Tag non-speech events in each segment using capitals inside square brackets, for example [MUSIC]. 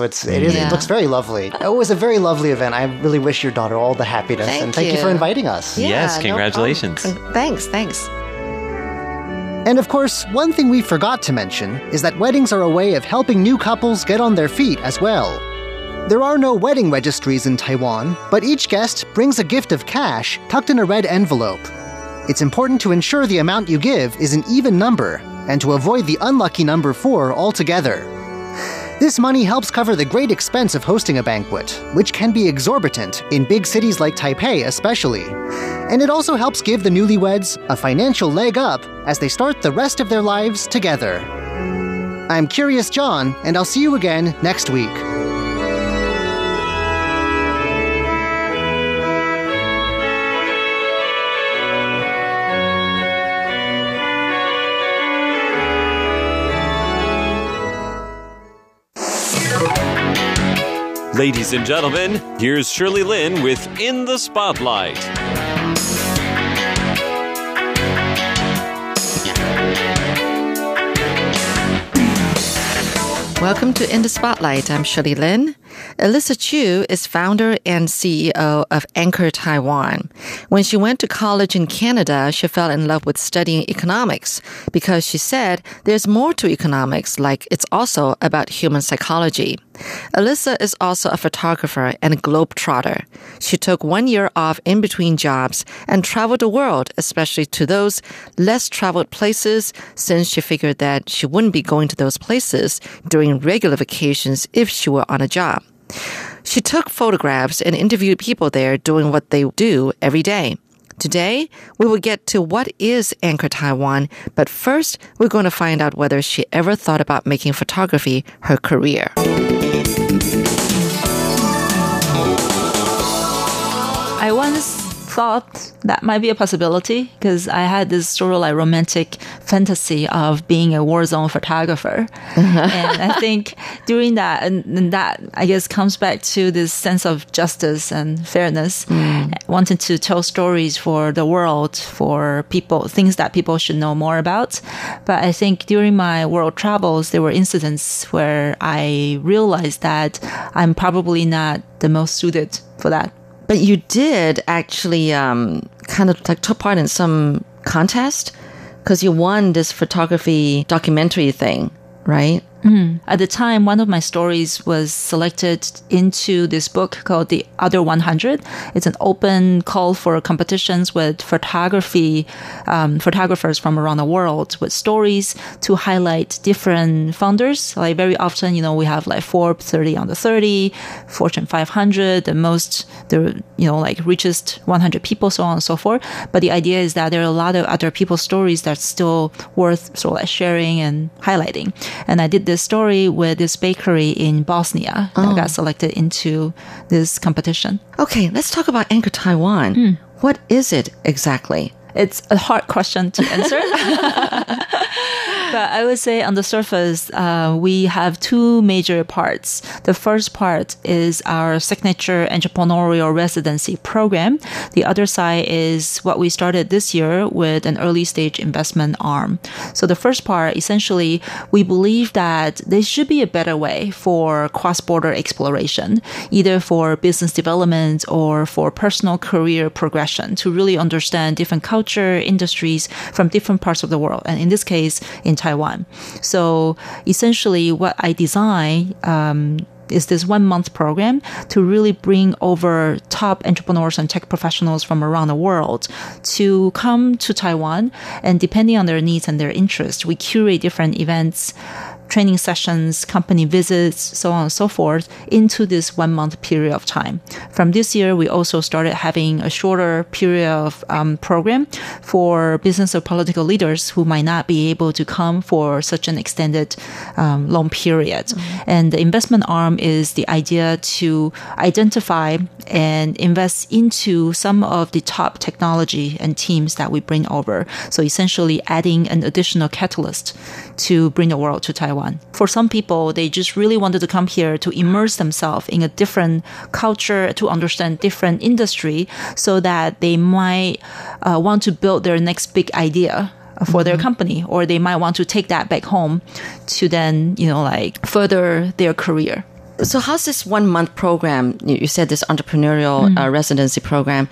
It's it is Yeah. it looks very lovely. It was a very lovely event. I really wish your daughter all the happiness Thank and thank you. for inviting us. Yeah, yes, no congratulations. problem. Thanks, thanks. And of course, one thing we forgot to mention is that weddings are a way of helping new couples get on their feet as well. There are no wedding registries in Taiwan, but each guest brings a gift of cash tucked in a red envelope. It's important to ensure the amount you give is an even number and to avoid the unlucky number 4 altogether. This money helps cover the great expense of hosting a banquet, which can be exorbitant in big cities like Taipei, especially. And it also helps give the newlyweds a financial leg up as they start the rest of their lives together. I'm Curious John, and I'll see you again next week. Ladies and gentlemen, here's Shirley Lin with In the Spotlight. Welcome to In the Spotlight. I'm Shirley Lin. Alyssa Chu is founder and CEO of Anchor Taiwan. When she went to college in Canada, she fell in love with studying economics because she said there's more to economics, like it's also about human psychology. Alyssa is also a photographer and a globetrotter. She took one year off in between jobs and traveled the world, especially to those less traveled places, since she figured that she wouldn't be going to those places during regular vacations if she were on a job. She took photographs and interviewed people there doing what they do every day. Today, we will get to what is Anchor Taiwan, but first, we're going to find out whether she ever thought about making photography her career. I once thought that might be a possibility because I had this sort of like romantic fantasy of being a war zone photographer. [LAUGHS] and I think during that, and, and that I guess comes back to this sense of justice and fairness, mm. wanting to tell stories for the world, for people, things that people should know more about. But I think during my world travels, there were incidents where I realized that I'm probably not the most suited for that But you did actually um, kind of like took part in some contest because you won this photography documentary thing, right? At the time, one of my stories was selected into this book called The Other 100. It's an open call for competitions with photography, um, photographers from around the world with stories to highlight different founders. Like very often, you know, we have like Forbes 30 under 30, Fortune 500, the most, the, you know, like richest 100 people, so on and so forth. But the idea is that there are a lot of other people's stories that's still worth sort of like sharing and highlighting. And I did this story with this bakery in Bosnia that oh. got selected into this competition. Okay, let's talk about Anchor Taiwan. Hmm. What is it exactly? It's a hard question to answer. [LAUGHS] but I would say on the surface, uh, we have two major parts. The first part is our signature entrepreneurial residency program. The other side is what we started this year with an early stage investment arm. So the first part, essentially, we believe that there should be a better way for cross-border exploration, either for business development or for personal career progression to really understand different culture, industries from different parts of the world. And in this case, in Taiwan. So essentially what I design, um, is this one month program to really bring over top entrepreneurs and tech professionals from around the world to come to Taiwan. And depending on their needs and their interests, we curate different events, training sessions, company visits, so on and so forth into this one month period of time. From this year, we also started having a shorter period of um, program for business or political leaders who might not be able to come for such an extended um, long period. And the investment arm is the idea to identify and invest into some of the top technology and teams that we bring over. So essentially adding an additional catalyst to bring the world to Taiwan. For some people, they just really wanted to come here to immerse themselves in a different culture, to understand different industry so that they might uh, want to build their next big idea for their company or they might want to take that back home to then you know like further their career So, how's this one month program? You said this entrepreneurial uh, residency program.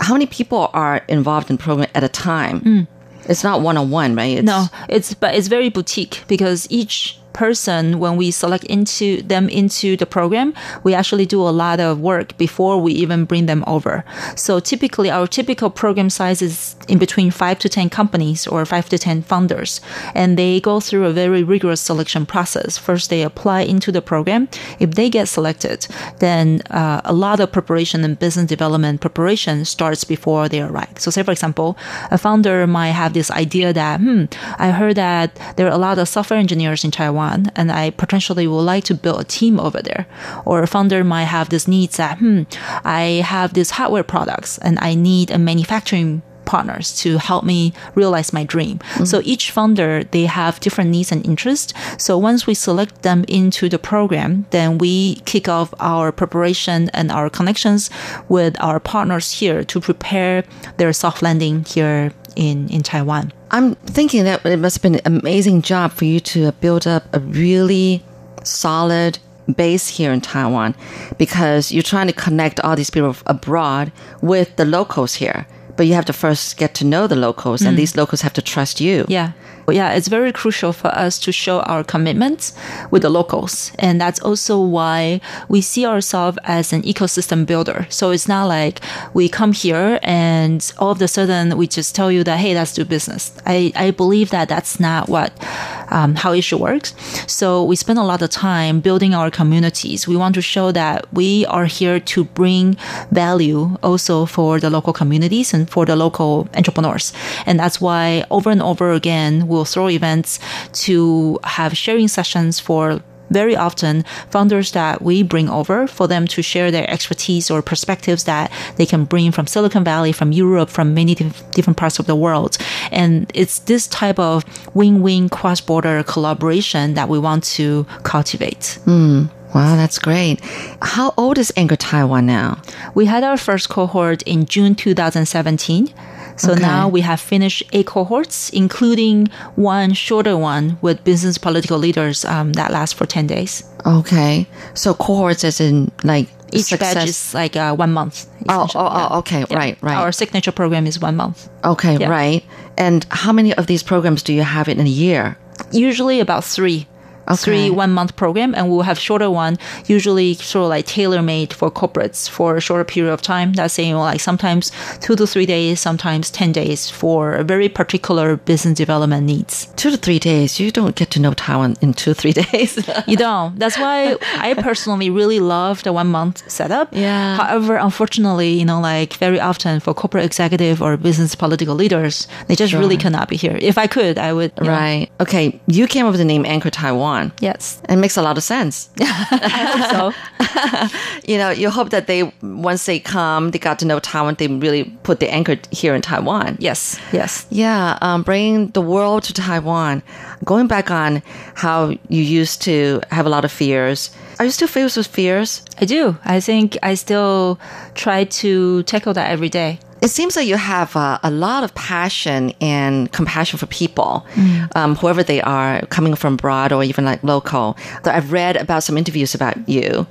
How many people are involved in the program at a time? It's not one on one, right? It's, No, it's but it's very boutique because each person when we select into them into the program, we actually do a lot of work before we even bring them over. So typically our typical program size is in between 5 to 10 companies or 5 to 10 founders and they go through a very rigorous selection process. First they apply into the program. If they get selected, then uh, a lot of preparation and business development preparation starts before they arrive. So say for example, a founder might have this idea that, hmm, I heard that there are a lot of software engineers in Taiwan and I potentially would like to build a team over there. Or a founder might have this needs that, hmm, I have these hardware products and I need a manufacturing partners to help me realize my dream. So mm-hmm. each founder, they have different needs and interests. So once we select them into the program, then we kick off our preparation and our connections with our partners here to prepare their soft landing here in, in Taiwan. I'm thinking that it must have been an amazing job for you to build up a really solid base here in Taiwan because you're trying to connect all these people abroad with the locals here. But you have to first get to know the locals, and mm. these locals have to trust you. Yeah. Yeah, it's very crucial for us to show our commitment with the locals. And that's also why we see ourselves as an ecosystem builder. So it's not like we come here and all of a sudden we just tell you that, hey, let's do business. I, I believe that that's not what, um, how it should work. So we spend a lot of time building our communities. We want to show that we are here to bring value also for the local communities and for the local entrepreneurs. And that's why over and over again, we'll throw events to have sharing sessions for very often founders that we bring over for them to share their expertise or perspectives that they can bring from Silicon Valley, from Europe, from many dif- different parts of the world. And it's this type of win-win cross-border collaboration that we want to cultivate. Hmm. Wow, that's great. How old is Anchor Taiwan now? We had our first cohort in June 2017. So Okay. now we have finished eight cohorts, including one shorter one with business political leaders um, that lasts for 10 days. Okay. So cohorts as in like Each success. batch is like uh, one month. Oh, essentially. oh, oh, okay. Right, right. Our signature program is one month. Okay, Yeah. right. And how many of these programs do you have in a year? Usually about three. Three one month program, and we'll have shorter one, usually sort of like tailor made for corporates for a shorter period of time. That's saying like sometimes two to three days, sometimes 10 days for a very particular business development needs. Two to three days. You don't get to know Taiwan in two, three [LAUGHS] days. You don't. That's why I personally really love the one month setup. Yeah. However, unfortunately, you know, like very often for corporate executive or business political leaders, they just really cannot be here. If I could, I would. you know. right. Okay. You came up with the name Anchor Taiwan. Yes. It makes a lot of sense. [LAUGHS] So [LAUGHS] you know, you hope that they, once they come, they got to know Taiwan, they really put the anchor here in Taiwan. yes, yes. Yeah, um, bringing the world to Taiwan. Going back on how you used to have a lot of fears. Are you still faced with fears? I do. I think I still try to tackle that every day. It seems like you have uh, a lot of passion and compassion for people, um, whoever they are, coming from abroad or even like local. So I've read about some interviews about you,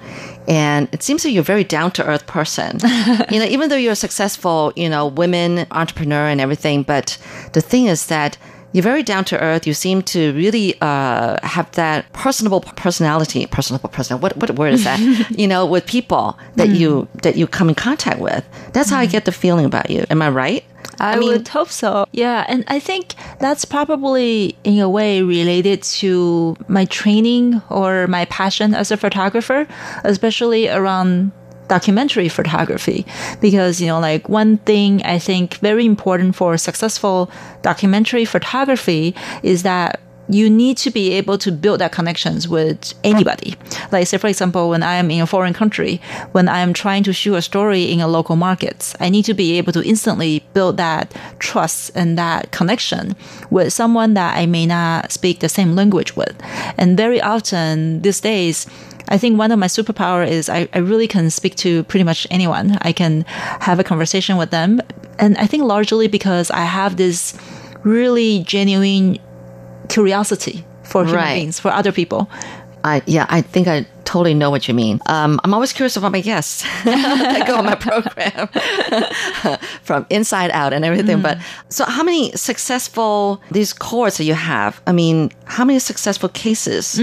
and it seems like you're a very down to earth person. [LAUGHS] you know, even though you're a successful, you know, women entrepreneur and everything, but the thing is that you're very down to earth. You seem to really uh, have that personable personality. Personable personality. What what word is that? [LAUGHS] you know, with people that you that you come in contact with. That's how I get the feeling about you. Am I right? I, mean would hope so. Yeah, and I think that's probably in a way related to my training or my passion as a photographer, especially around documentary photography because you know like one thing i think very important for successful documentary photography is that you need to be able to build that connections with anybody. Like say for example, when I am in a foreign country, when I am trying to shoot a story in a local market, I need to be able to instantly build that trust and that connection with someone that I may not speak the same language with. And very often these days, I think one of my superpower is I, I really can speak to pretty much anyone. I can have a conversation with them. And I think largely because I have this really genuine curiosity for human Right. beings, for other people. I yeah, I think I totally know what you mean. Um, I'm always curious about my guests [LAUGHS] that go on my program [LAUGHS] from inside out and everything. But so, how many successful these cohorts that you have? I mean, how many successful cases?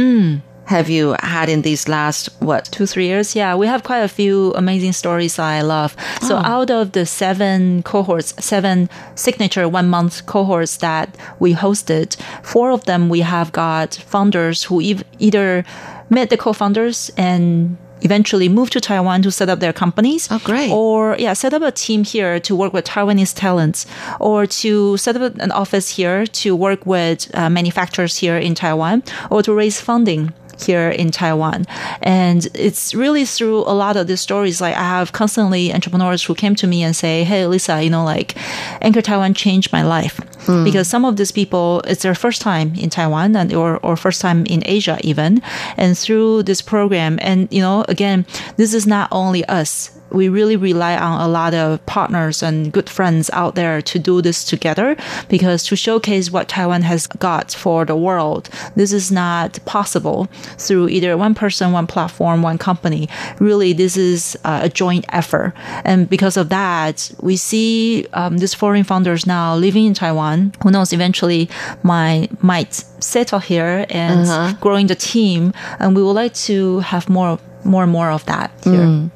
Have you had in these last what two, three years. Yeah, we have quite a few amazing stories I love. So out of the seven cohorts, seven signature one month cohorts that we hosted, four of them we have got founders who ev- either met the co-founders and eventually moved to Taiwan to set up their companies. Oh, great. Or yeah, set up a team here to work with Taiwanese talents or to set up an office here to work with uh, manufacturers here in Taiwan or to raise funding here in Taiwan. And it's really through a lot of these stories. Like I have constantly entrepreneurs who came to me and say, Hey, Lisa, you know, like Anchor Taiwan changed my life hmm. because some of these people, it's their first time in Taiwan and or, or first time in Asia even. And through this program, and you know, again, this is not only us we really rely on a lot of partners and good friends out there to do this together because to showcase what Taiwan has got for the world, this is not possible through either one person, one platform, one company. Really, this is uh, a joint effort. And because of that, we see um, these foreign founders now living in Taiwan. Who knows, eventually might, might settle here and growing the team. And we would like to have more, more and more of that here.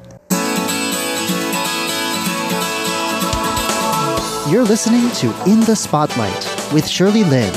You're listening to In the Spotlight with Shirley Lin.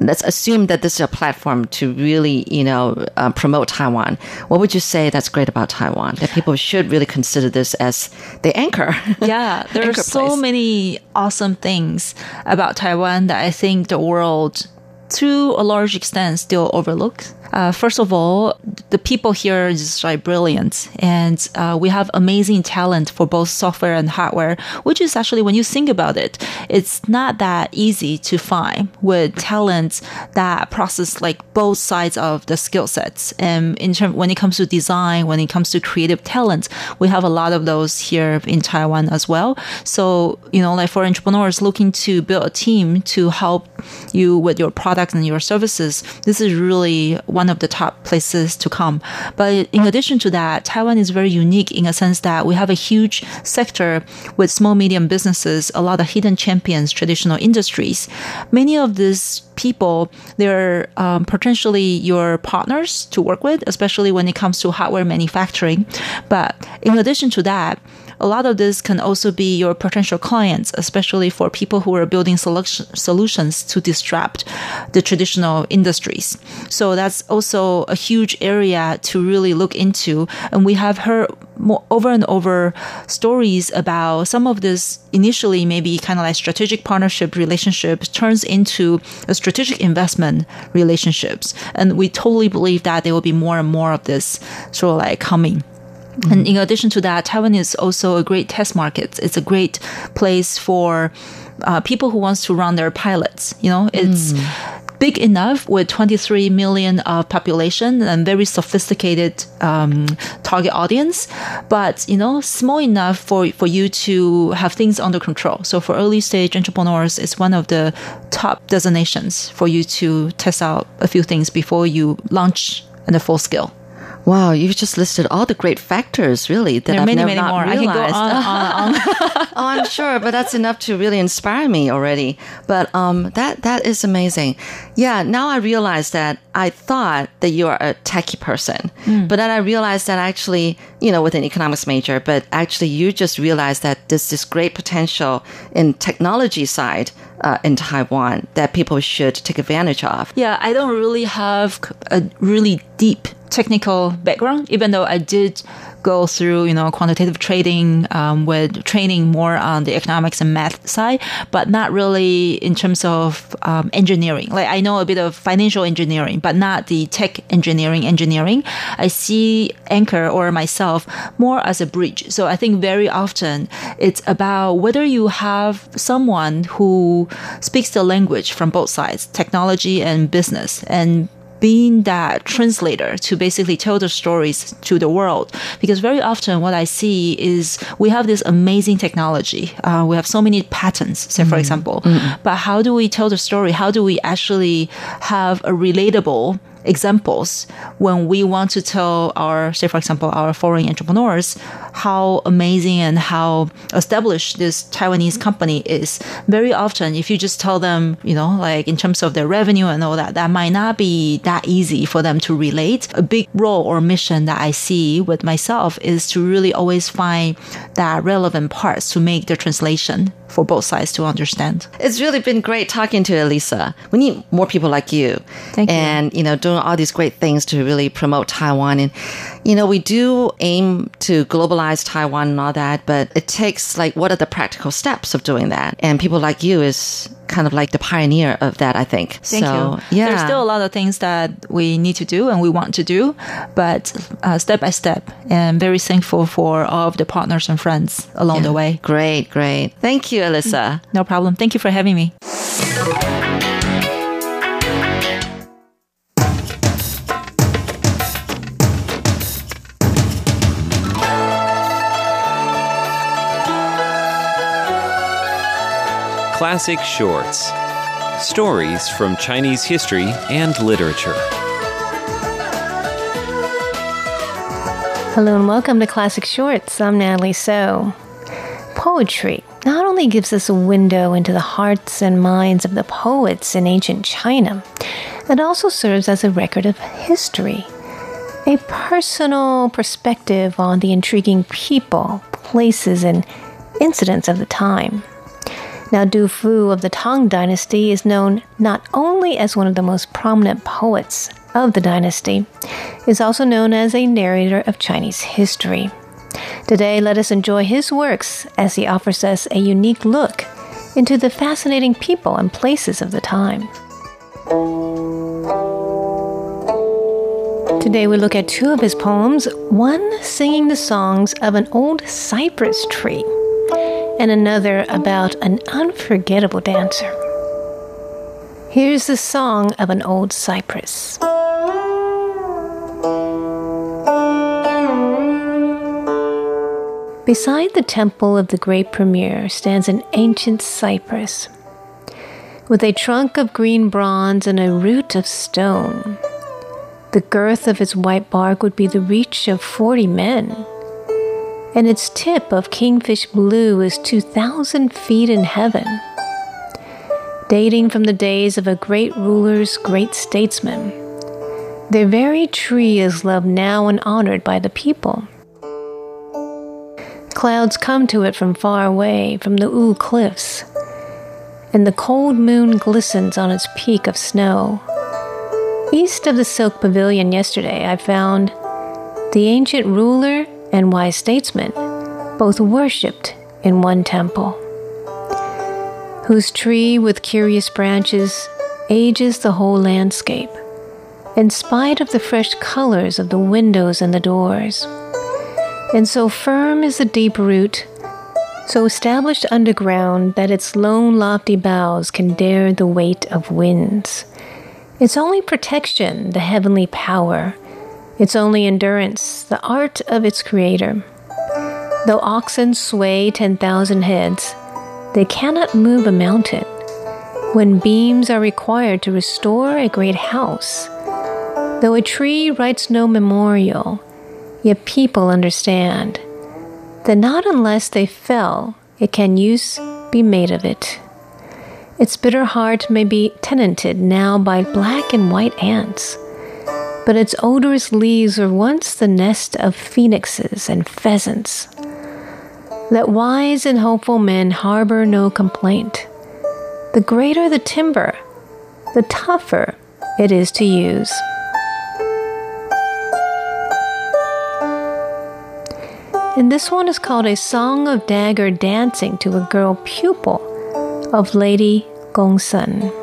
let's assume that this is a platform to really, you know, uh, promote Taiwan. What would you say that's great about Taiwan? That people should really consider this as the anchor. [LAUGHS] Yeah, there are so place. many awesome things about Taiwan that I think the world, to a large extent, still overlooks. Uh, first of all, the people here is just like brilliant, and uh, we have amazing talent for both software and hardware. Which is actually, when you think about it, it's not that easy to find with talents that process like both sides of the skill sets. And in term, when it comes to design, when it comes to creative talent, we have a lot of those here in Taiwan as well. So you know, like for entrepreneurs looking to build a team to help you with your products and your services, this is really one of the top places to come. But in addition to that, Taiwan is very unique in a sense that we have a huge sector with small, medium businesses, a lot of hidden champions, traditional industries. Many of these people, they're um, potentially your partners to work with, especially when it comes to hardware manufacturing. But in addition to that, a lot of this can also be your potential clients, especially for people who are building solution, solutions to disrupt the traditional industries. So that's also a huge area to really look into. And we have heard more, over and over stories about some of this initially maybe kind of like strategic partnership relationships turns into a strategic investment relationships. And we totally believe that there will be more and more of this sort of like coming. And in addition to that, Taiwan is also a great test market. It's a great place for uh, people who wants to run their pilots. You know, it's big enough with 23 million of population and very sophisticated um, target audience, but you know, small enough for for you to have things under control. So for early stage entrepreneurs, it's one of the top designations for you to test out a few things before you launch in a full scale. Wow, you've just listed all the great factors, really, that There are I've many, never many not more. I can go on, on, [LAUGHS] on. oh, I'm sure, but that's enough to really inspire me already. But um, that that is amazing. Yeah, now I realize that I thought that you are a techie person, but then I realized that actually, you know, with an economics major, but actually you just realized that there's this great potential in technology side uh, in Taiwan that people should take advantage of. Yeah, I don't really have a really deep technical background, even though I did go through, you know, quantitative trading um, with training more on the economics and math side, but not really in terms of um, engineering. Like I know a bit of financial engineering, but not the tech engineering engineering. I see Anchor or myself more as a bridge. So I think very often it's about whether you have someone who speaks the language from both sides, technology and business, and being that translator to basically tell the stories to the world. Because very often what I see is we have this amazing technology. Uh, we have so many patents, say for example, but how do we tell the story? How do we actually have a relatable examples when we want to tell our, say, for example, our foreign entrepreneurs how amazing and how established this Taiwanese company is. Very often, if you just tell them, you know, like in terms of their revenue and all that, that might not be that easy for them to relate. A big role or mission that I see with myself is to really always find that relevant parts to make the translation for both sides to understand. It's really been great talking to Alyssa. We need more people like you. Thank you. And, you know, doing all these great things to really promote Taiwan. And, you know, we do aim to globalize Taiwan and all that, but it takes like, what are the practical steps of doing that? And people like you is kind of like the pioneer of that, I think. Thank so, you. Yeah. There's still a lot of things that we need to do and we want to do, but uh, step by step. And very thankful for all of the partners and friends along the way. Great, great. Thank you, Alyssa. No problem. Thank you for having me. Classic Shorts Stories from Chinese history and literature. Hello and welcome to Classic Shorts. I'm Natalie So. Poetry not only gives us a window into the hearts and minds of the poets in ancient China, it also serves as a record of history, a personal perspective on the intriguing people, places, and incidents of the time. Now, Du Fu of the Tang Dynasty is known not only as one of the most prominent poets of the dynasty, is also known as a narrator of Chinese history. Today, let us enjoy his works as he offers us a unique look into the fascinating people and places of the time. Today, we look at two of his poems one singing the songs of an old cypress tree, and another about an unforgettable dancer. Here's the song of an old cypress. Beside the temple of the great premier stands an ancient cypress with a trunk of green bronze and a root of stone. The girth of its white bark would be the reach of forty men, and its tip of kingfish blue is 2,000 feet in heaven. Dating from the days of a great ruler's great statesman, their very tree is loved now and honored by the people. Clouds come to it from far away, from the Wu cliffs, and the cold moon glistens on its peak of snow. East of the Silk Pavilion yesterday, I found the ancient ruler and wise statesman both worshipped in one temple, whose tree with curious branches ages the whole landscape, in spite of the fresh colors of the windows and the doors. And so firm is the deep root, so established underground that its lone lofty boughs can dare the weight of winds. Its only protection, the heavenly power, its only endurance, the art of its creator. Though oxen sway 10,000 heads, they cannot move a mountain. When beams are required to restore a great house, though a tree writes no memorial, Yet people understand that not unless they fell, it can use be made of it. Its bitter heart may be tenanted now by black and white ants, but its odorous leaves were once the nest of phoenixes and pheasants. Let wise and hopeful men harbor no complaint. The greater the timber, the tougher it is to use. And this one is called A Song of Dagger Dancing to a Girl Pupil of Lady Gongsun.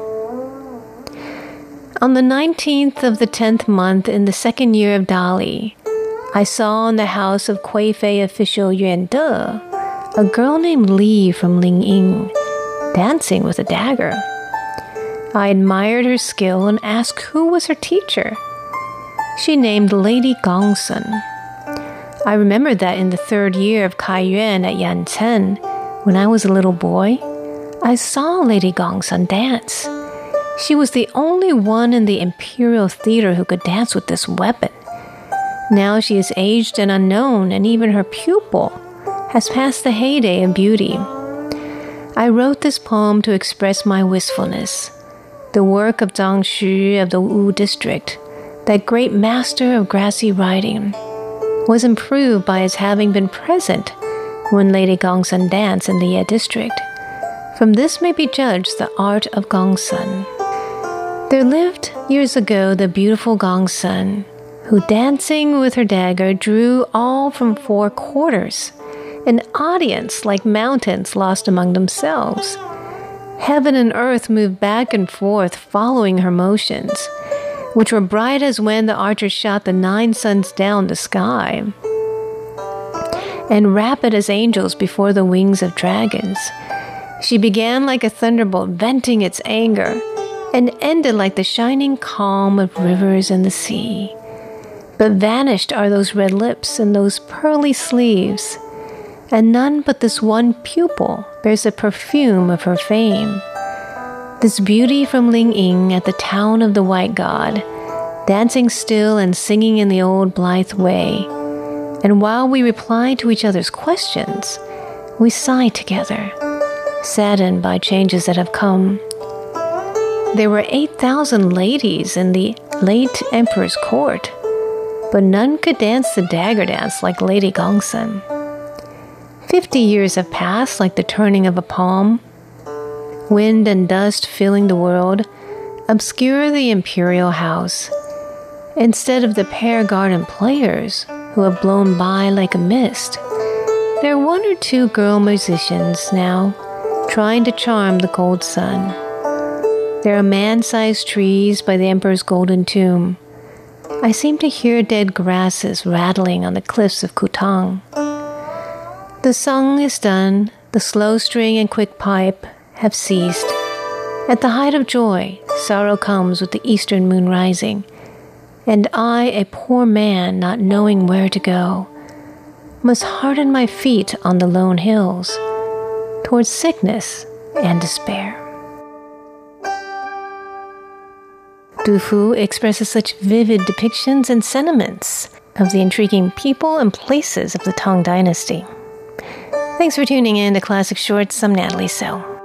On the 19th of the 10th month in the second year of Dali, I saw in the house of Kuifei official Yuan De a girl named Li from Lingying dancing with a dagger. I admired her skill and asked who was her teacher. She named Lady Gongsun. I remember that in the third year of Kaiyuan at Yanchen, when I was a little boy, I saw Lady Gongsun dance. She was the only one in the Imperial Theater who could dance with this weapon. Now she is aged and unknown, and even her pupil has passed the heyday of beauty. I wrote this poem to express my wistfulness. The work of Zhang Xu of the Wu district, that great master of grassy writing, was improved by his having been present when Lady Gongsun danced in the Ye district. From this may be judged the art of Gongsun. There lived years ago the beautiful Gongsun, who dancing with her dagger drew all from four quarters, an audience like mountains lost among themselves. Heaven and earth moved back and forth following her motions, which were bright as when the archer shot the nine suns down the sky, and rapid as angels before the wings of dragons. She began like a thunderbolt venting its anger, and ended like the shining calm of rivers and the sea. But vanished are those red lips and those pearly sleeves, and none but this one pupil bears the perfume of her fame. This beauty from Ling Ying at the town of the white god, dancing still and singing in the old blithe way. And while we reply to each other's questions, we sigh together, saddened by changes that have come. There were 8,000 ladies in the late emperor's court but none could dance the dagger dance like Lady Gongsun. Fifty years have passed like the turning of a palm. Wind and dust filling the world obscure the imperial house. Instead of the pear garden players who have blown by like a mist, there are one or two girl musicians now trying to charm the cold sun. There are man sized trees by the emperor's golden tomb I seem to hear dead grasses rattling on the cliffs of Kutang. The song is done, the slow string and quick pipe have ceased. At the height of joy, sorrow comes with the eastern moon rising, and I, a poor man not knowing where to go, must harden my feet on the lone hills towards sickness and despair. Du Fu expresses such vivid depictions and sentiments of the intriguing people and places of the Tang Dynasty. Thanks for tuning in to Classic Shorts. I'm Natalie So.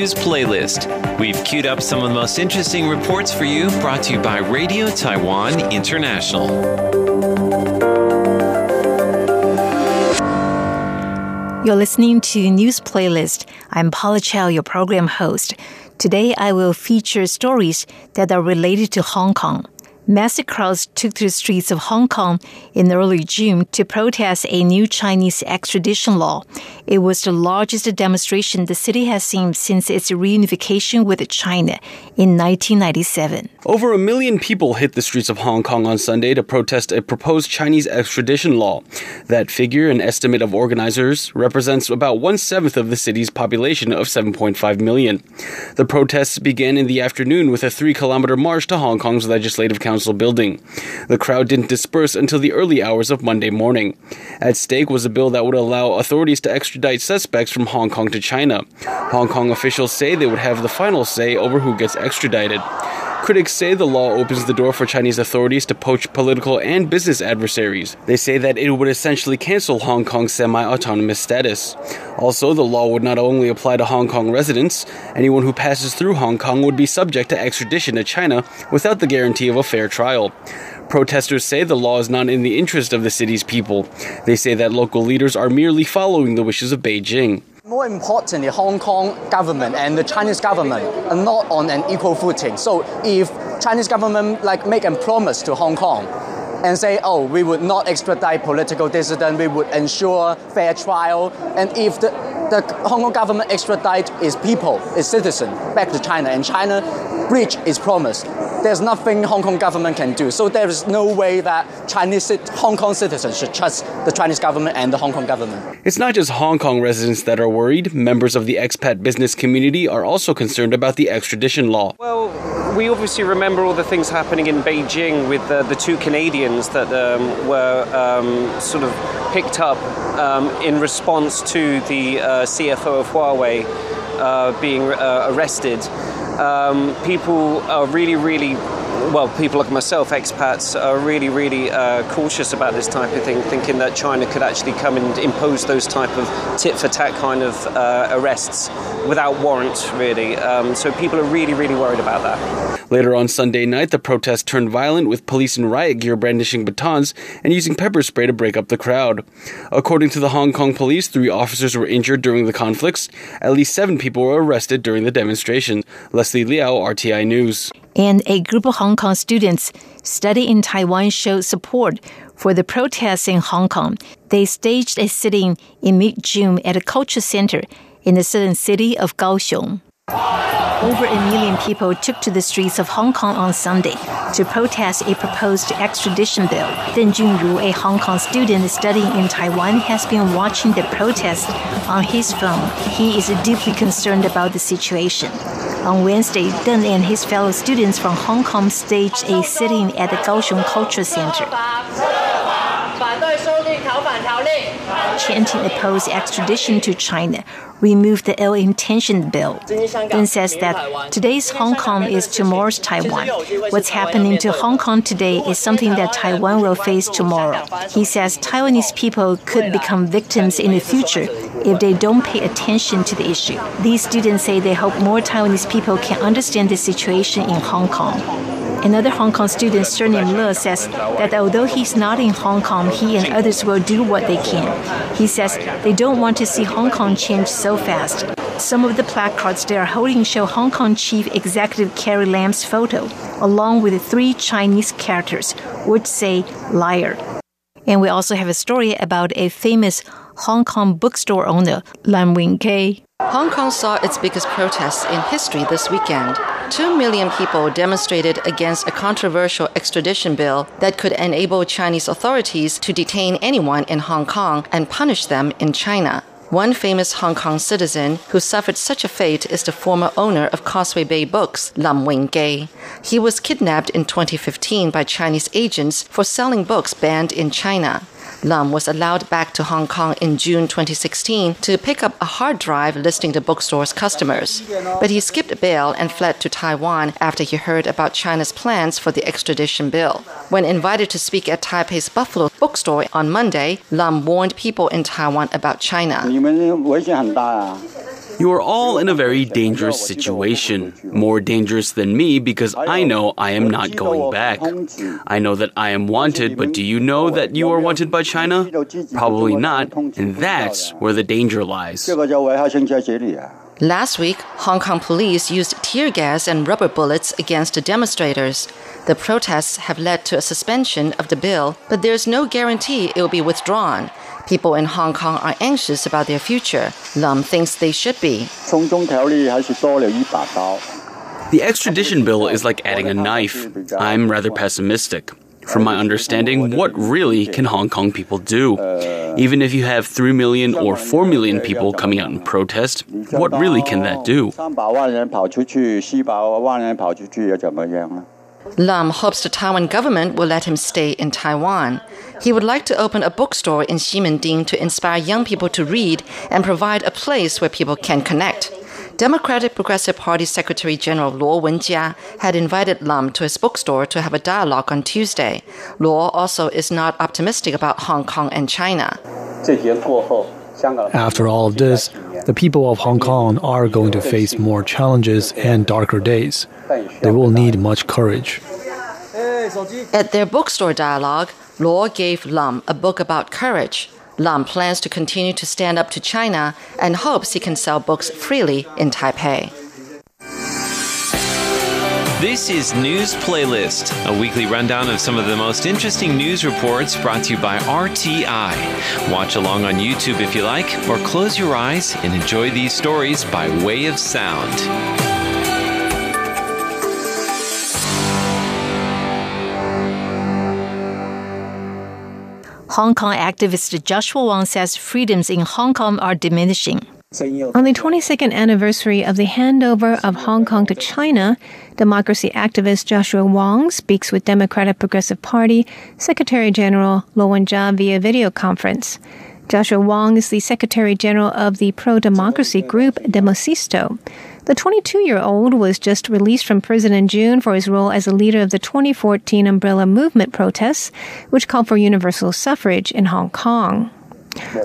News Playlist. We've queued up some of the most interesting reports for you, brought to you by Radio Taiwan International. You're listening to News Playlist. I'm Paula Chow, your program host. Today I will feature stories that are related to Hong Kong. Massive crowds took to the streets of Hong Kong in early June to protest a new Chinese extradition law. It was the largest demonstration the city has seen since its reunification with China in 1997. Over a million people hit the streets of Hong Kong on Sunday to protest a proposed Chinese extradition law. That figure, an estimate of organizers, represents about one seventh of the city's population of 7.5 million. The protests began in the afternoon with a three kilometer march to Hong Kong's Legislative Council Council building. The crowd didn't disperse until the early hours of Monday morning. At stake was a bill that would allow authorities to extradite suspects from Hong Kong to China. Hong Kong officials say they would have the final say over who gets extradited. Critics say the law opens the door for Chinese authorities to poach political and business adversaries. They say that it would essentially cancel Hong Kong's semi autonomous status. Also, the law would not only apply to Hong Kong residents, anyone who passes through Hong Kong would be subject to extradition to China without the guarantee of a fair trial. Protesters say the law is not in the interest of the city's people. They say that local leaders are merely following the wishes of Beijing. More importantly, Hong Kong government and the Chinese government are not on an equal footing. So if Chinese government like make a promise to Hong Kong, and say, oh, we would not extradite political dissident, we would ensure fair trial. And if the, the Hong Kong government extradite its people, its citizen, back to China, and China breach its promise, there's nothing Hong Kong government can do. So there is no way that Chinese Hong Kong citizens should trust the Chinese government and the Hong Kong government. It's not just Hong Kong residents that are worried. Members of the expat business community are also concerned about the extradition law. Well, we obviously remember all the things happening in Beijing with the, the two Canadians that um, were um, sort of picked up um, in response to the uh, CFO of Huawei uh, being uh, arrested. Um, people are really, really well, people like myself, expats, are really, really uh, cautious about this type of thing, thinking that China could actually come and impose those type of tit for tat kind of uh, arrests without warrant, really. Um, so people are really, really worried about that. Later on Sunday night, the protest turned violent with police in riot gear brandishing batons and using pepper spray to break up the crowd. According to the Hong Kong police, three officers were injured during the conflicts. At least seven people were arrested during the demonstration. Leslie Liao, RTI News and a group of Hong Kong students studying in Taiwan showed support for the protests in Hong Kong. They staged a sitting in mid June at a culture center in the southern city of Kaohsiung. Over a million people took to the streets of Hong Kong on Sunday to protest a proposed extradition bill. Deng Junru, a Hong Kong student studying in Taiwan, has been watching the protest on his phone. He is deeply concerned about the situation. On Wednesday, Deng and his fellow students from Hong Kong staged a sitting at the Kaohsiung Culture Center. Chanting opposed extradition to China, remove the ill intentioned bill. Deng says that today's Hong Kong is tomorrow's Taiwan. What's happening to Hong Kong today is something that Taiwan will face tomorrow. He says Taiwanese people could become victims in the future if they don't pay attention to the issue. These students say they hope more Taiwanese people can understand the situation in Hong Kong. Another Hong Kong student, surnamed Le, says that although he's not in Hong Kong, he and others will do what they can. He says they don't want to see Hong Kong change so fast. Some of the placards they are holding show Hong Kong Chief Executive Carrie Lam's photo, along with three Chinese characters, which say liar. And we also have a story about a famous Hong Kong bookstore owner, Lam Wing Kei. Hong Kong saw its biggest protests in history this weekend. Two million people demonstrated against a controversial extradition bill that could enable Chinese authorities to detain anyone in Hong Kong and punish them in China. One famous Hong Kong citizen who suffered such a fate is the former owner of Causeway Bay Books, Lam Wing Kei. He was kidnapped in 2015 by Chinese agents for selling books banned in China. Lam was allowed back to Hong Kong in June 2016 to pick up a hard drive listing the bookstore's customers. But he skipped bail and fled to Taiwan after he heard about China's plans for the extradition bill. When invited to speak at Taipei's Buffalo bookstore on Monday, Lam warned people in Taiwan about China. You are all in a very dangerous situation. More dangerous than me because I know I am not going back. I know that I am wanted, but do you know that you are wanted by China? Probably not, and that's where the danger lies. Last week, Hong Kong police used tear gas and rubber bullets against the demonstrators. The protests have led to a suspension of the bill, but there's no guarantee it will be withdrawn. People in Hong Kong are anxious about their future. Lam thinks they should be. The extradition bill is like adding a knife. I'm rather pessimistic. From my understanding, what really can Hong Kong people do? Even if you have 3 million or 4 million people coming out in protest, what really can that do? Lam hopes the Taiwan government will let him stay in Taiwan. He would like to open a bookstore in Ximending to inspire young people to read and provide a place where people can connect. Democratic Progressive Party Secretary General Luo Wenjia had invited Lam to his bookstore to have a dialogue on Tuesday. Luo also is not optimistic about Hong Kong and China. After all of this, the people of Hong Kong are going to face more challenges and darker days. They will need much courage. At their bookstore dialogue, Luo gave Lam a book about courage. Lam plans to continue to stand up to China and hopes he can sell books freely in Taipei. This is News Playlist, a weekly rundown of some of the most interesting news reports brought to you by RTI. Watch along on YouTube if you like, or close your eyes and enjoy these stories by way of sound. Hong Kong activist Joshua Wong says freedoms in Hong Kong are diminishing. On the 22nd anniversary of the handover of Hong Kong to China, democracy activist Joshua Wong speaks with Democratic Progressive Party Secretary General Lo Wen-chia via video conference. Joshua Wong is the Secretary General of the pro-democracy group Demosisto. The 22-year-old was just released from prison in June for his role as a leader of the 2014 Umbrella Movement protests, which called for universal suffrage in Hong Kong.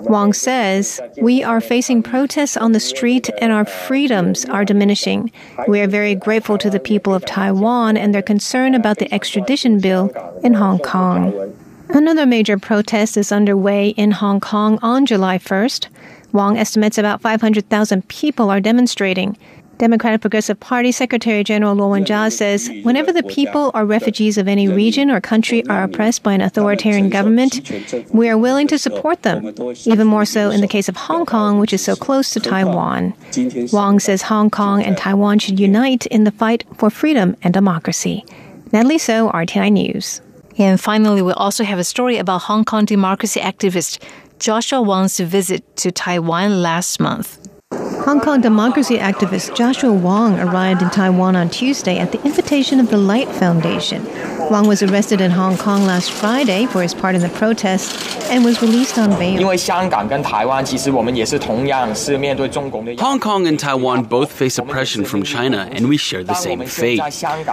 Wong says, We are facing protests on the street and our freedoms are diminishing. We are very grateful to the people of Taiwan and their concern about the extradition bill in Hong Kong. Another major protest is underway in Hong Kong on July 1st. Wong estimates about 500,000 people are demonstrating. Democratic Progressive Party Secretary General Luo Wen-chia says, whenever the people or refugees of any region or country are oppressed by an authoritarian government, we are willing to support them, even more so in the case of Hong Kong, which is so close to Taiwan. Wong says Hong Kong and Taiwan should unite in the fight for freedom and democracy. Natalie So, RTI News. And finally, we also have a story about Hong Kong democracy activist Joshua Wong's visit to Taiwan last month. Hong Kong democracy activist Joshua Wong arrived in Taiwan on Tuesday at the invitation of the Light Foundation. Wong was arrested in Hong Kong last Friday for his part in the protests and was released on bail. Hong Kong and Taiwan both face oppression from China, and we share the same fate.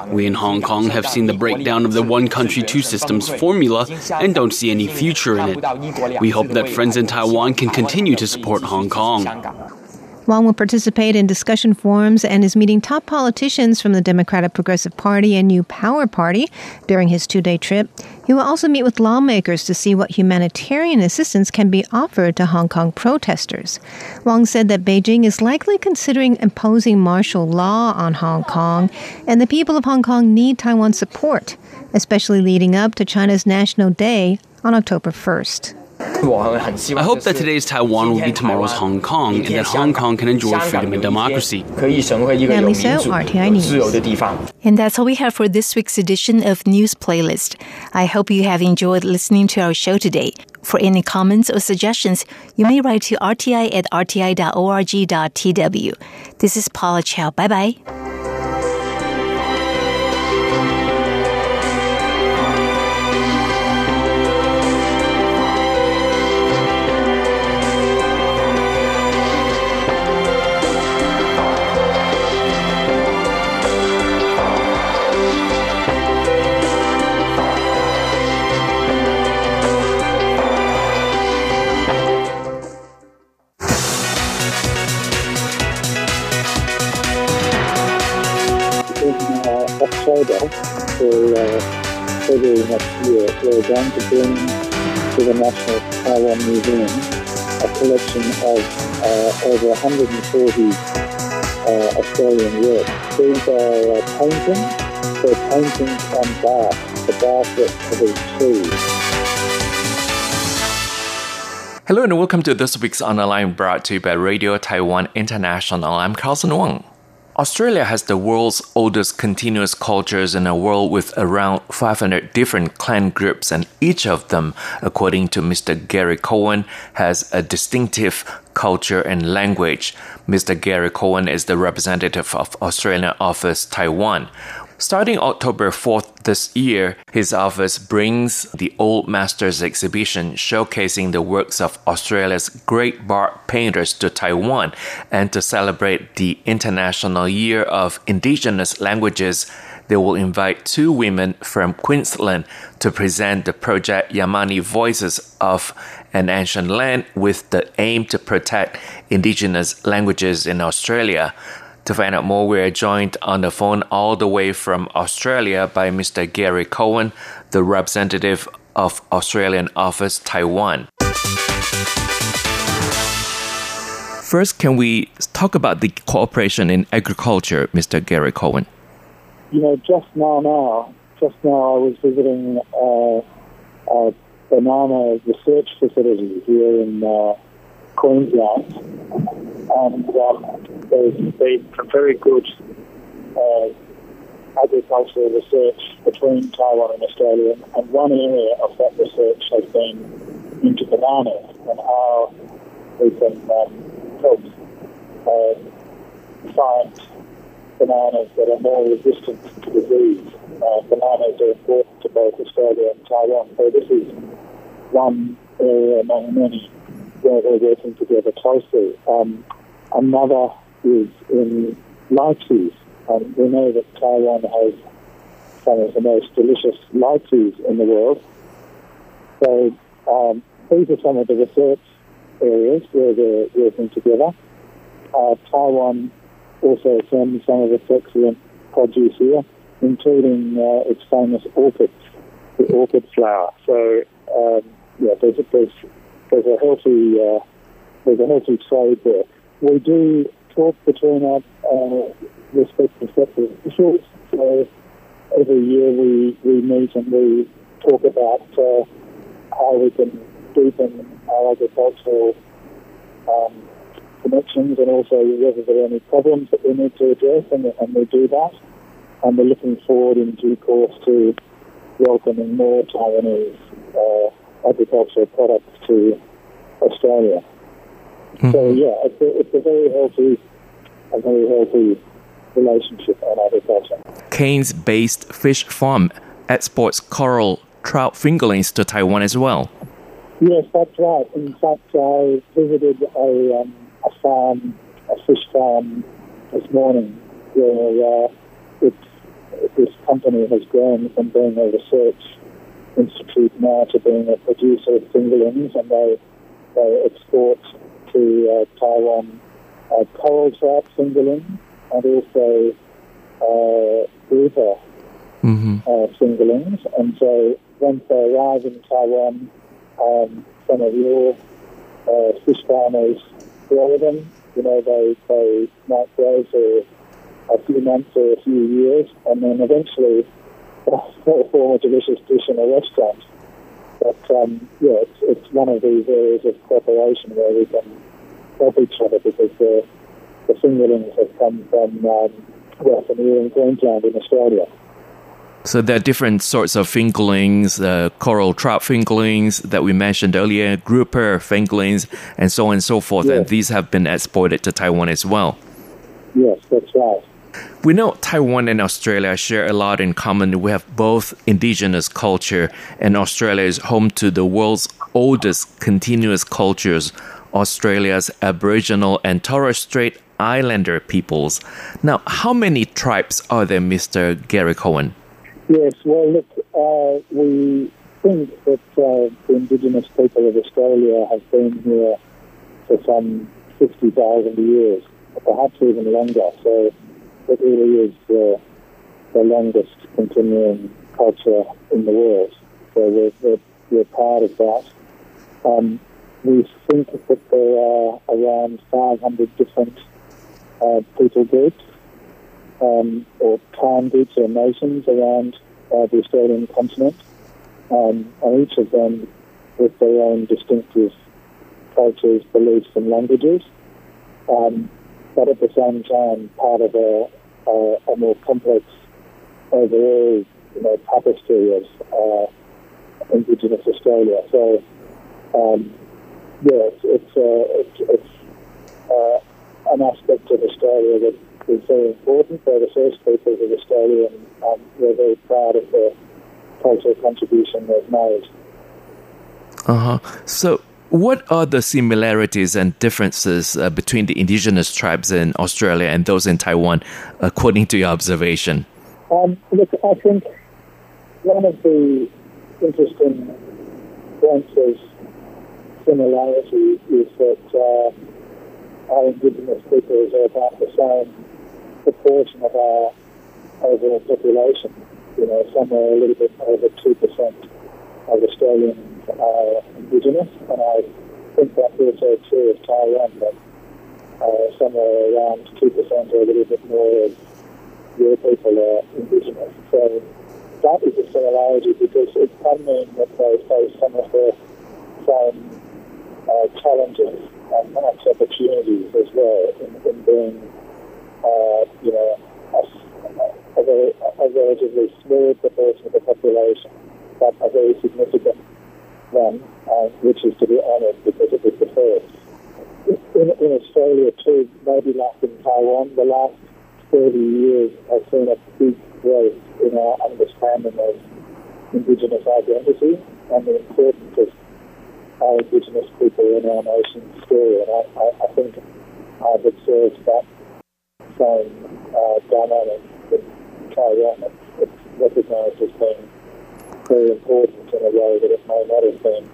We in Hong Kong have seen the breakdown of the one country, two systems formula and don't see any future in it. We hope that friends in Taiwan can continue to support Hong Kong. Wong will participate in discussion forums and is meeting top politicians from the Democratic Progressive Party and New Power Party during his two day trip. He will also meet with lawmakers to see what humanitarian assistance can be offered to Hong Kong protesters. Wong said that Beijing is likely considering imposing martial law on Hong Kong, and the people of Hong Kong need Taiwan's support, especially leading up to China's National Day on October 1st. I hope that today's Taiwan will be tomorrow's Hong Kong and that Hong Kong can enjoy freedom and democracy. Natalie So, RTI News. And that's all we have for this week's edition of News Playlist. I hope you have enjoyed listening to our show today. For any comments or suggestions, you may write to rti at rti.org.tw. This is Paula Chow. Bye bye. Next year, we're going to bring to the National Taiwan Museum a collection of uh, over 140 uh, Australian works. These are uh, paintings. They're paintings on bark, the bark that are trees. Hello and welcome to this week's Online brought to you by Radio Taiwan International. I'm Carlson Wong. Australia has the world's oldest continuous cultures in a world with around 500 different clan groups, and each of them, according to Mr. Gary Cowan, has a distinctive culture and language. Mr. Gary Cowan is the representative of Australian Office Taiwan. Starting October 4th this year, his office brings the Old Masters exhibition showcasing the works of Australia's great bark painters to Taiwan. And to celebrate the International Year of Indigenous Languages, they will invite two women from Queensland to present the project Yamani Voices of an Ancient Land with the aim to protect indigenous languages in Australia. To find out more, we are joined on the phone all the way from Australia by Mr. Gary Cowan, the representative of Australian Office Taiwan. First, can we talk about the cooperation in agriculture, Mr. Gary Cowan? you know, just now, now, just now, I was visiting uh, a banana research facility here in uh, Queensland, and um, there's been some very good uh, agricultural research between Taiwan and Australia, and one area of that research has been into bananas and how we can um, help uh, find bananas that are more resistant to disease. Uh, bananas are important to both Australia and Taiwan, so this is one area among many where we're working together closely. Um, another is in lychees. Um, we know that Taiwan has some of the most delicious lychees in the world. So um, these are some of the research areas where they're working together. Uh, Taiwan also sends some of its excellent produce here, including uh, its famous orchids, the orchid flower. So um, yeah, there's, there's there's a healthy uh, there's a healthy trade there. We do talk between our uh, respective sector officials. So every year we, we meet and we talk about uh, how we can deepen our agricultural um, connections and also whether there are any problems that we need to address, and, and we do that. And we're looking forward in due course to welcoming more Taiwanese agricultural products to Australia. Mm-hmm. So yeah, it's a, it's a very healthy, a very healthy relationship on agriculture. Cairns-based fish farm exports coral trout fingerlings to Taiwan as well. Yes, that's right. In fact, I visited a, um, a farm, a fish farm this morning, where uh, it's, this company has grown from being a research institute now to being a producer of fingerlings, and they they export to uh, Taiwan uh, coral trout fingerling and also uh, grouper mm-hmm. uh, fingerlings. And so once they arrive in Taiwan, um, some of your uh, fish farmers grow them. You know, they, they might grow for a few months or a few years, and then eventually form a delicious dish in a restaurant. But um, yeah, it's, it's one of these areas of cooperation where we can help each other because the, the fingerlings have come from um, well, from here in Queensland in Australia. So there are different sorts of fingerlings, uh, coral trout fingerlings that we mentioned earlier, grouper fingerlings, and so on and so forth. Yes. And these have been exported to Taiwan as well. Yes, that's right. We know Taiwan and Australia share a lot in common. We have both indigenous culture, and Australia is home to the world's oldest continuous cultures, Australia's Aboriginal and Torres Strait Islander peoples. Now, how many tribes are there, Mr. Gary Cowan? Yes, well, look, uh, we think that uh, the indigenous people of Australia have been here for some 50,000 years, perhaps even longer. So it really is uh, the longest continuing culture in the world. So we're, we're, we're part of that. Um, we think that there are around 500 different uh, people groups um, or clan groups or nations around uh, the Australian continent, um, and each of them with their own distinctive cultures, beliefs, and languages. Um, but at the same time part of a, a, a more complex overall you know, tapestry of uh, Indigenous Australia. So, um, yeah, it's, it's, uh, it's, it's uh, an aspect of Australia that is very important. They're the first peoples of Australia, and um, we're very proud of the cultural contribution they've made. Uh huh. So, what are the similarities and differences uh, between the indigenous tribes in Australia and those in Taiwan, according to your observation? Um, look, I think one of the interesting points of similarity is that uh, our indigenous peoples are about the same proportion of our overall population. You know, somewhere a little bit over 2% of Australians are indigenous, and I think that's also true of Taiwan, that uh, somewhere around 2% or a little bit more of your people are indigenous. So that is a similarity because it can mean that they face some of the same uh, challenges and perhaps opportunities as well in, in being, uh, you know, a, a, a relatively small proportion of the population, but a very significant one, uh, which is to be honoured because it is the first. In, in Australia too, maybe like in Taiwan, the last 30 years has seen a big growth in our understanding of Indigenous identity and the importance of our Indigenous people in our nation's story. And I, I, I think I've observed that same uh, dynamic in Taiwan. It's, it's recognised as being very important in a way that it may not have been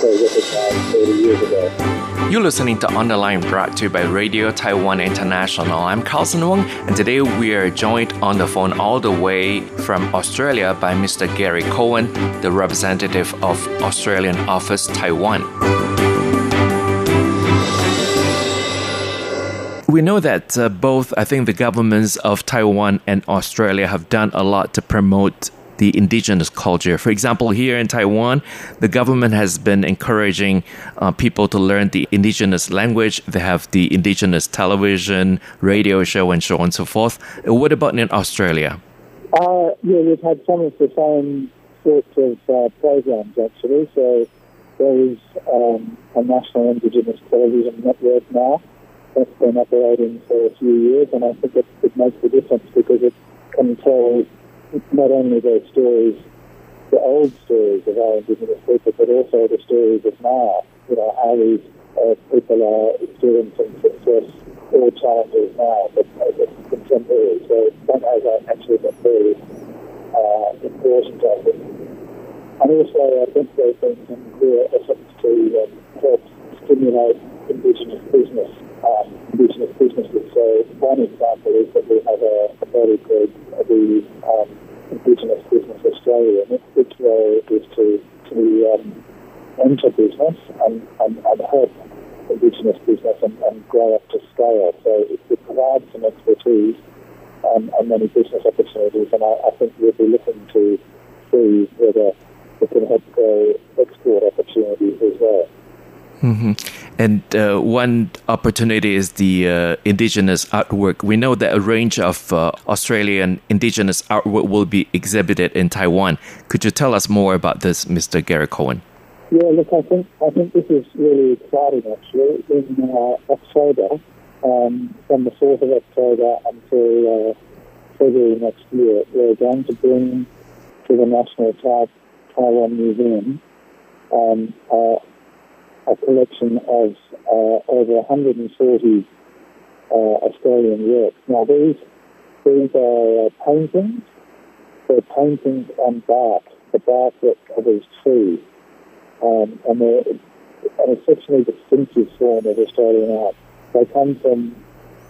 so recognized 30 years ago. You're listening to On the Line brought to you by Radio Taiwan International. I'm Carlson Wong, and today we are joined on the phone all the way from Australia by Mr. Gary Cowan, the representative of Australian Office Taiwan. We know that uh, both, I think, the governments of Taiwan and Australia have done a lot to promote the indigenous culture. For example, here in Taiwan, the government has been encouraging uh, people to learn the indigenous language. They have the indigenous television, radio show, and so on and so forth. Uh, what about in Australia? Uh, yeah, we've had some of the same sorts of uh, programs actually. So there is um, a national indigenous television network now that's been operating for a few years, and I think it, it makes a difference because it can tell not only the stories, the old stories of our Indigenous people, but also the stories of now. You know, how these uh, people are experiencing success or challenges now, but uh, contemporary. So that has actually been very uh, important, I think. And also, I think there's been some clear efforts to um, help stimulate Indigenous business um, Indigenous businesses. So one example is that we have a, body called the um, Indigenous Business Australia, and its role is to, to um, enter business and, and, and help Indigenous business and, and, grow up to scale. So it, it provides some expertise and, and many business opportunities, and I, I think we'll be looking to see whether it can help grow export opportunities as well. Mm-hmm. And uh, one opportunity is the uh, indigenous artwork. We know that a range of uh, Australian indigenous artwork will be exhibited in Taiwan. Could you tell us more about this, Mr. Gary Cowan? Yeah, look, I think I think this is really exciting. Actually, in uh, October, um, from the fourth of October until uh, February next year, we're going to bring to the National Taiwan Museum um, uh, a collection of uh, over 140 uh, Australian works. Now, these, these are uh, paintings. They're paintings on bark, the bark that covers trees. Um, and they're an exceptionally distinctive form of Australian art. They come from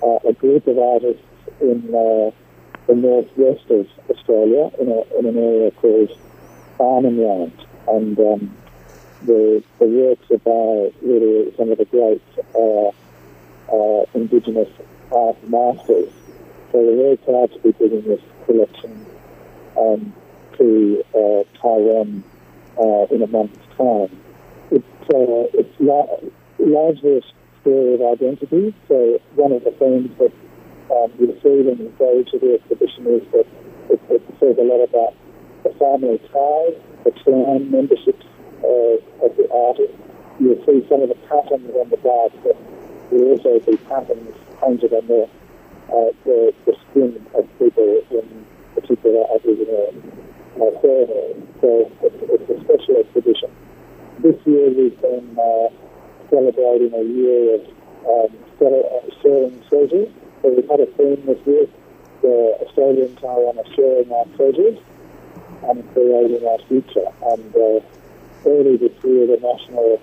uh, a group of artists in uh, the northwest of Australia, in, a, in an area called Arnhem Land. And um, the, the works of our really some of the great uh, uh, indigenous art masters. So we're very proud to be bringing this collection um, to uh, Taiwan uh, in a month's time. It's, it's la- largely a story of identity. So one of the things that um, you see when you go to the exhibition is that it, it says a lot about the family ties, the clan memberships uh, of the artist. You'll see some of the patterns on the back, but you'll also see patterns painted on the, uh, the, the skin of people in particular Aboriginal uh, ceremonies. So it's, it's, a special exhibition. This year we've been uh, celebrating a year of um, sharing treasures. So we've had a theme this year, the Australian Taiwan are sharing our treasures and creating our future. And uh, early this year, the National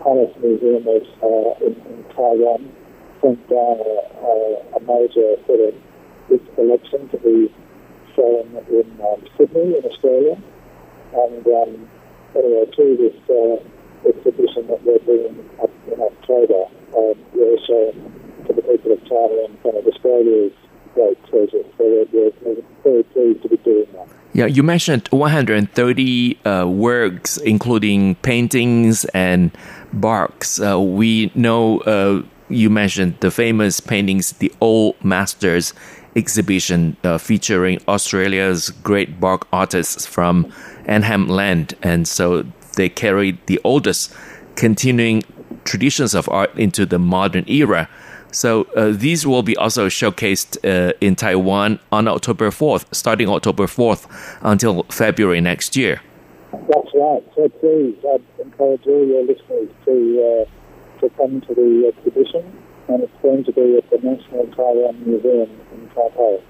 Palace Museum of, uh, in, in, Taiwan sent down a, a, a, major sort of its collection to be shown in um, Sydney, in Australia. And um, anyway, through this uh, exhibition that we're doing in October, um, we're showing to the people of Taiwan kind of Australia's great pleasure. So we're, very pleased to be doing that. Yeah, you mentioned 130 uh, works, including paintings and barks. Uh, we know uh, you mentioned the famous paintings, the Old Masters exhibition uh, featuring Australia's great bark artists from Arnhem Land. And so they carried the oldest continuing traditions of art into the modern era. So uh, these will be also showcased uh, in Taiwan on October 4th, starting October 4th until February next year. That's right. So please, I'd encourage all your listeners to uh, to come to the exhibition, and it's going to be at the National Taiwan Museum in Taipei.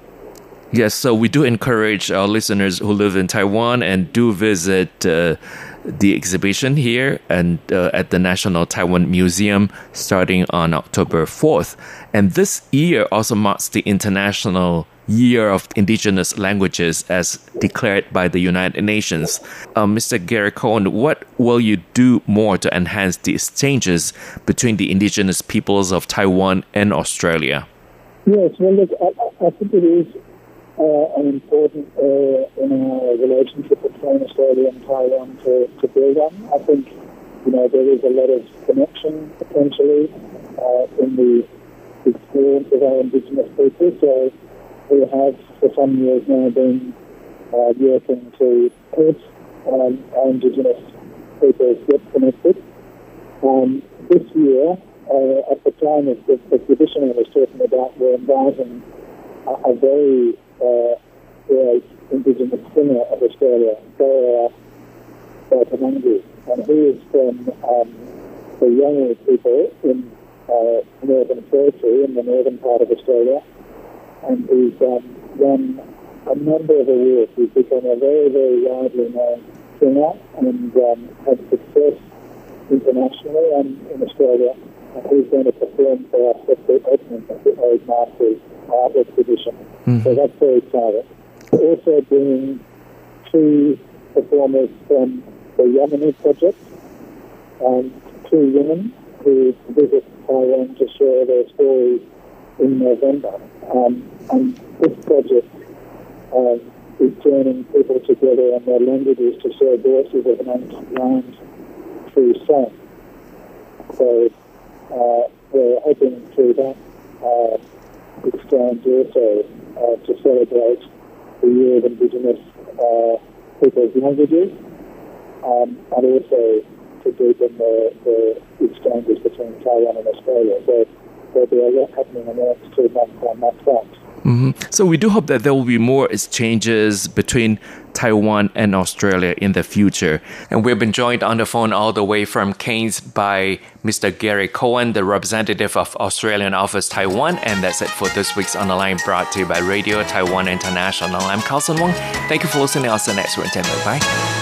Yes, so we do encourage our listeners who live in Taiwan and do visit uh, the exhibition here and uh, at the National Taiwan Museum starting on October 4th. And this year also marks the International Year of Indigenous Languages as declared by the United Nations. Uh, Mr. Gary Cowan, what will you do more to enhance the exchanges between the indigenous peoples of Taiwan and Australia? Yes, well, look, I, I think it is uh, an important area in our relationship between Australia and Taiwan to, to build on. I think, you know, there is a lot of connection potentially uh, in the experience of our Indigenous people. So we have for some years now been uh, working to help um, our Indigenous people get connected. Um, this year, uh, at the time of the I was talking about, we're inviting a, a very uh, great Indigenous singer of Australia, Tamangi, and he is from um, the Yolngu people in uh, Northern Territory, in the northern part of Australia, and he's um, won a number of awards. He's become a very, very widely known singer and um, had success internationally and in Australia. And he's going to perform for us at the opening of the Old Masters art exhibition. Mm-hmm. So that's very exciting. Also bringing two performers from the Yamani project, and two women who visit Taiwan to share their stories in November. Um, and this project um, is joining people together in their languages to share voices of an ancient land through song. So we're hoping through that uh, exchange also uh, to celebrate the Year of Indigenous uh, People's Languages um, and also to deepen the, the exchanges between Taiwan and Australia. So there'll be a lot happening in the next two months on that front. Mm-hmm. So we do hope that there will be more exchanges between Taiwan and Australia in the future. And we've been joined on the phone all the way from Cairns by Mr. Gary Cowan, the representative of Australian Office Taiwan. And that's it for this week's On the Line brought to you by Radio Taiwan International. I'm Carlson Wong. Thank you for listening. I'll see you next week. Bye.